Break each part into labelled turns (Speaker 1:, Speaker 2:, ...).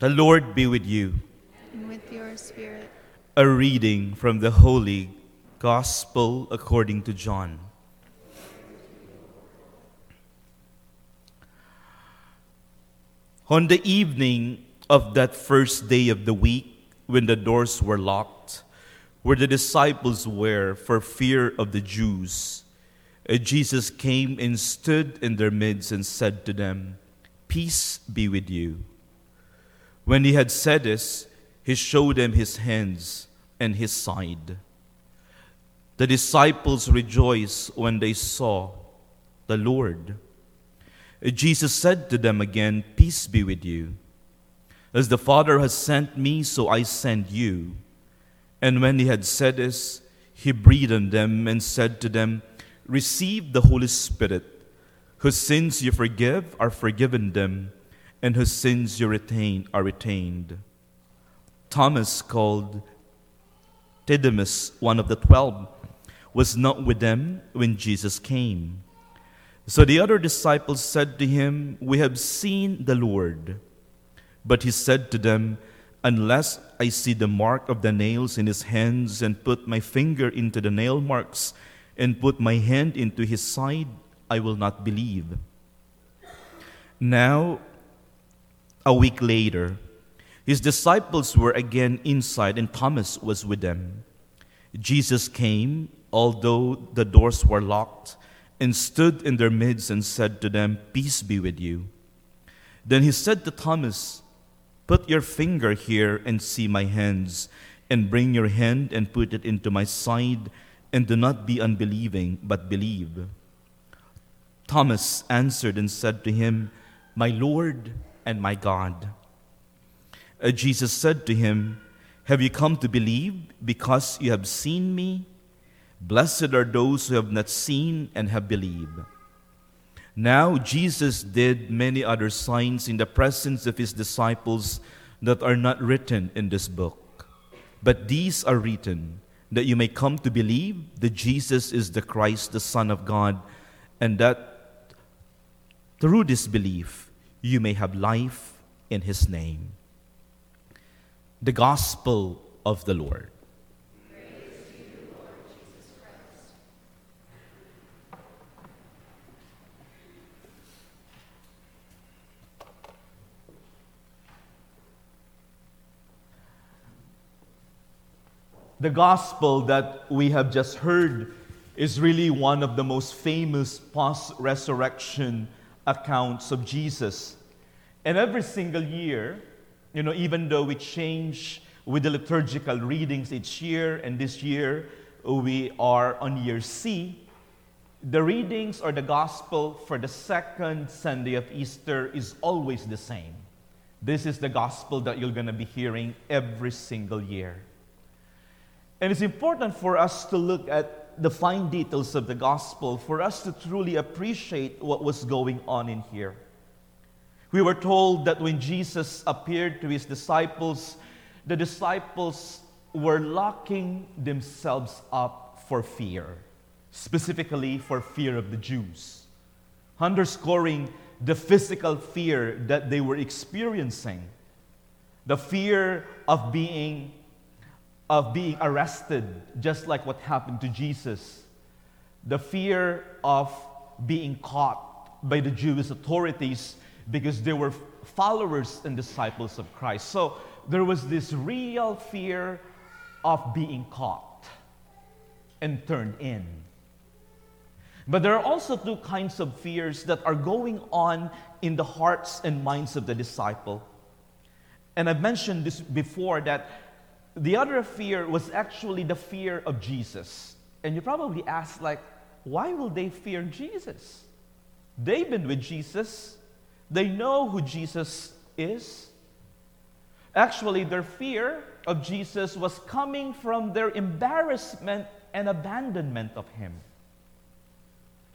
Speaker 1: The Lord be with you.
Speaker 2: and with your spirit.
Speaker 1: A reading from the Holy Gospel according to John. On the evening of that first day of the week, when the doors were locked, where the disciples were for fear of the Jews, uh, Jesus came and stood in their midst and said to them, Peace be with you. When he had said this, he showed them his hands and his side. The disciples rejoiced when they saw the Lord. Jesus said to them again, Peace be with you. As the Father has sent me, so I send you. And when he had said this, he breathed on them and said to them, Receive the Holy Spirit. Whose sins you forgive are forgiven them, and whose sins you retain are retained. Thomas, called Didymus, one of the twelve, was not with them when Jesus came. So the other disciples said to him, We have seen the Lord. But he said to them, Unless I see the mark of the nails in his hands, and put my finger into the nail marks, and put my hand into his side, I will not believe. Now, a week later, his disciples were again inside, and Thomas was with them. Jesus came, although the doors were locked, and stood in their midst and said to them, Peace be with you. Then he said to Thomas, Put your finger here and see my hands, and bring your hand and put it into my side, and do not be unbelieving, but believe. Thomas answered and said to him, My Lord and my God. Uh, Jesus said to him, Have you come to believe because you have seen me? Blessed are those who have not seen and have believed. Now, Jesus did many other signs in the presence of his disciples that are not written in this book. But these are written that you may come to believe that Jesus is the Christ, the Son of God, and that through this belief you may have life in his name. The Gospel of the Lord. The gospel that we have just heard is really one of the most famous post resurrection accounts of Jesus. And every single year, you know, even though we change with the liturgical readings each year, and this year we are on year C, the readings or the gospel for the second Sunday of Easter is always the same. This is the gospel that you're going to be hearing every single year. And it's important for us to look at the fine details of the gospel for us to truly appreciate what was going on in here. We were told that when Jesus appeared to his disciples, the disciples were locking themselves up for fear, specifically for fear of the Jews, underscoring the physical fear that they were experiencing, the fear of being of being arrested, just like what happened to Jesus, the fear of being caught by the Jewish authorities because they were followers and disciples of Christ. So there was this real fear of being caught and turned in. But there are also two kinds of fears that are going on in the hearts and minds of the disciple. And I've mentioned this before that the other fear was actually the fear of Jesus. And you probably ask, like, why will they fear Jesus? They've been with Jesus, they know who Jesus is. Actually, their fear of Jesus was coming from their embarrassment and abandonment of him.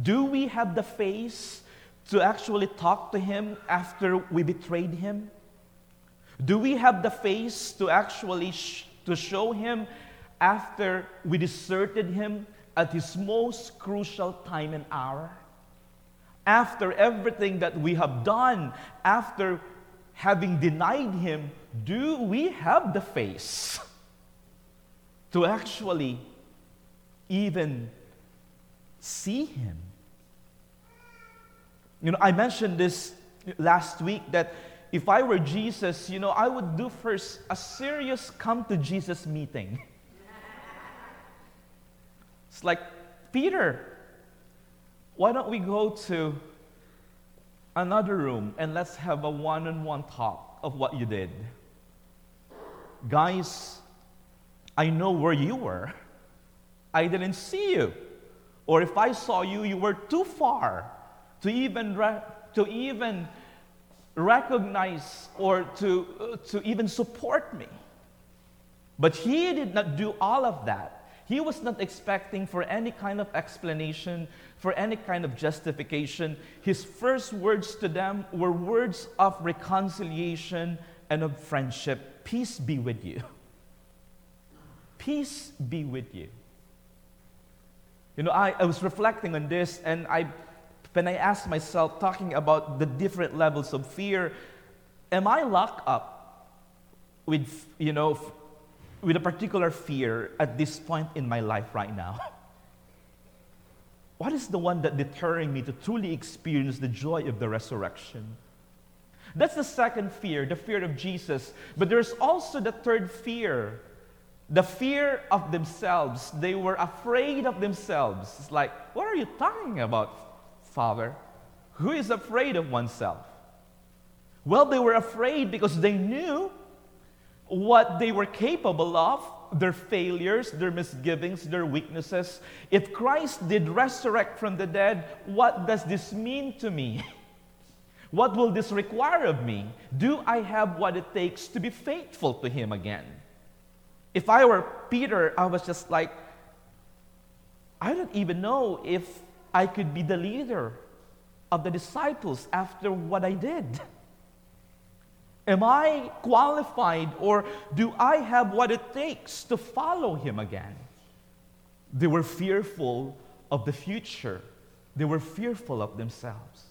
Speaker 1: Do we have the face to actually talk to him after we betrayed him? Do we have the face to actually sh- to show him after we deserted him at his most crucial time and hour? After everything that we have done, after having denied him, do we have the face to actually even see him? You know, I mentioned this last week that if I were Jesus, you know, I would do first a serious come to Jesus meeting. It's like, Peter, why don't we go to another room and let's have a one on one talk of what you did? Guys, I know where you were. I didn't see you. Or if I saw you, you were too far to even, re- to even recognize or to, to even support me. But he did not do all of that. He was not expecting for any kind of explanation, for any kind of justification. His first words to them were words of reconciliation and of friendship. Peace be with you. Peace be with you. You know, I, I was reflecting on this and I when I ask myself, talking about the different levels of fear, am I locked up with, you know, with a particular fear at this point in my life right now? What is the one that deterring me to truly experience the joy of the resurrection? That's the second fear, the fear of Jesus. But there's also the third fear, the fear of themselves. They were afraid of themselves. It's like, what are you talking about, Father? Who is afraid of oneself? Well, they were afraid because they knew what they were capable of, their failures, their misgivings, their weaknesses. If Christ did resurrect from the dead, what does this mean to me? What will this require of me? Do I have what it takes to be faithful to Him again? If I were Peter, I was just like, I don't even know if I could be the leader of the disciples after what I did. Am I qualified or do I have what it takes to follow him again? They were fearful of the future, they were fearful of themselves.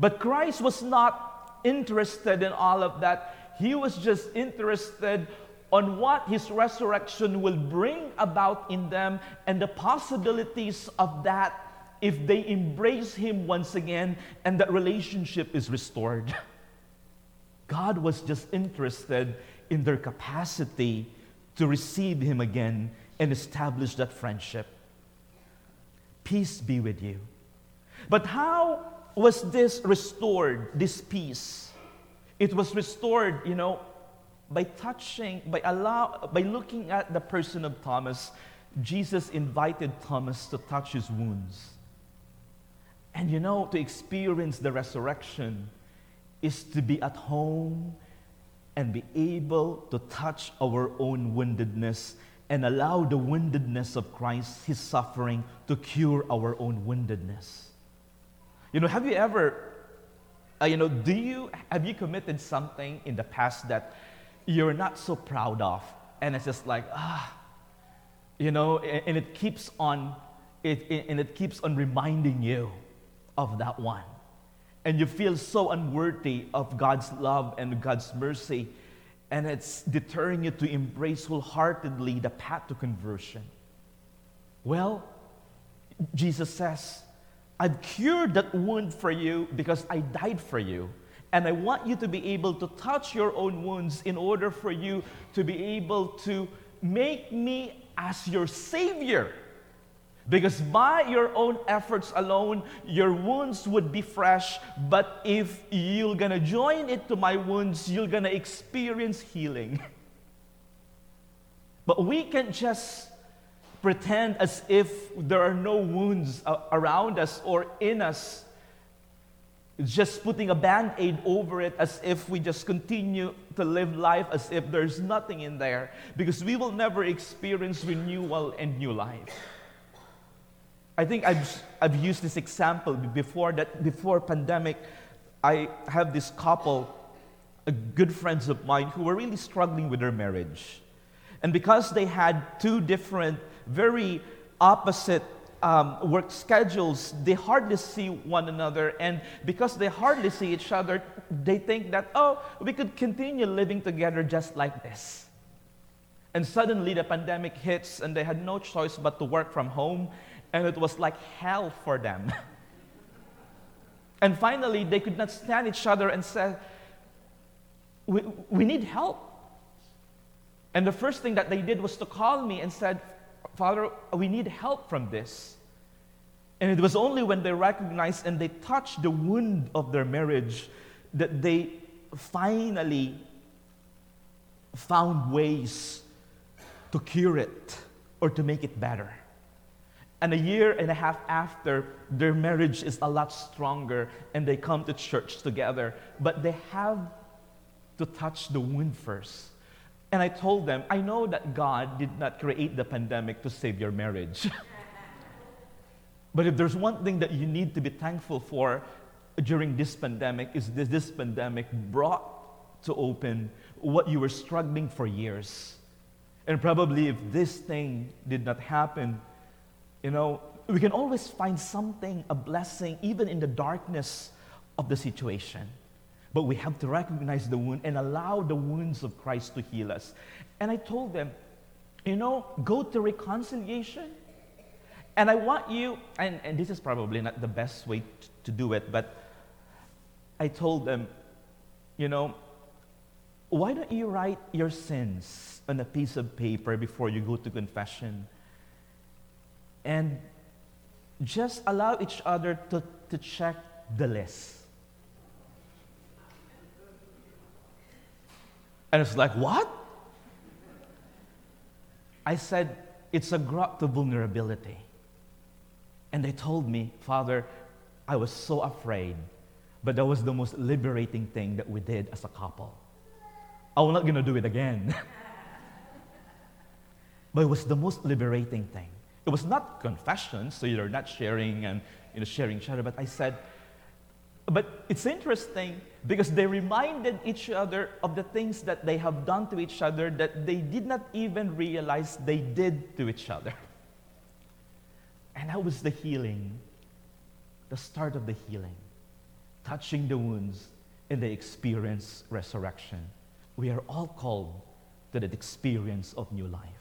Speaker 1: But Christ was not interested in all of that. He was just interested on what his resurrection will bring about in them and the possibilities of that if they embrace him once again and that relationship is restored. God was just interested in their capacity to receive him again and establish that friendship. Peace be with you. But how was this restored, this peace? It was restored, you know, by touching, by allow, by looking at the person of Thomas, Jesus invited Thomas to touch his wounds. And you know, to experience the resurrection is to be at home and be able to touch our own woundedness and allow the woundedness of Christ, his suffering, to cure our own woundedness. You know, have you ever, uh, you know, do you, have you committed something in the past that you're not so proud of? And it's just like, ah, you know, and, and it keeps on, it, and it keeps on reminding you of that one. And you feel so unworthy of God's love and God's mercy, and it's deterring you to embrace wholeheartedly the path to conversion. Well, Jesus says, I've cured that wound for you because I died for you. And I want you to be able to touch your own wounds in order for you to be able to make me as your Savior because by your own efforts alone, your wounds would be fresh. But if you're gonna join it to my wounds, you're gonna experience healing. But we can just pretend as if there are no wounds uh, around us or in us. Just putting a band aid over it as if we just continue to live life as if there's nothing in there, because we will never experience renewal and new life. I think I've, I've used this example before that before pandemic, I have this couple, good friends of mine, who were really struggling with their marriage. And because they had two different, very opposite um, work schedules, they hardly see one another. And because they hardly see each other, they think that, oh, we could continue living together just like this. And suddenly the pandemic hits, and they had no choice but to work from home, and it was like hell for them. and finally, they could not stand each other and said, we, we need help. And the first thing that they did was to call me and said, Father, we need help from this. And it was only when they recognized and they touched the wound of their marriage that they finally found ways to cure it or to make it better. And a year and a half after, their marriage is a lot stronger and they come to church together. But they have to touch the wound first. And I told them, I know that God did not create the pandemic to save your marriage. but if there's one thing that you need to be thankful for during this pandemic, is this, this pandemic brought to open what you were struggling for years. And probably if this thing did not happen, you know, we can always find something, a blessing, even in the darkness of the situation. But we have to recognize the wound and allow the wounds of Christ to heal us. And I told them, you know, go to reconciliation. And I want you, and, and this is probably not the best way to do it, but I told them, you know, why don't you write your sins on a piece of paper before you go to confession? And just allow each other to, to check the list. And it's like, what? I said, it's a grot to vulnerability. And they told me, Father, I was so afraid, but that was the most liberating thing that we did as a couple. I'm not going to do it again. but it was the most liberating thing. It was not confession, so you're not sharing and you know, sharing each other, but I said, but it's interesting because they reminded each other of the things that they have done to each other that they did not even realize they did to each other. And that was the healing, the start of the healing, touching the wounds, and they experience resurrection. We are all called to that experience of new life.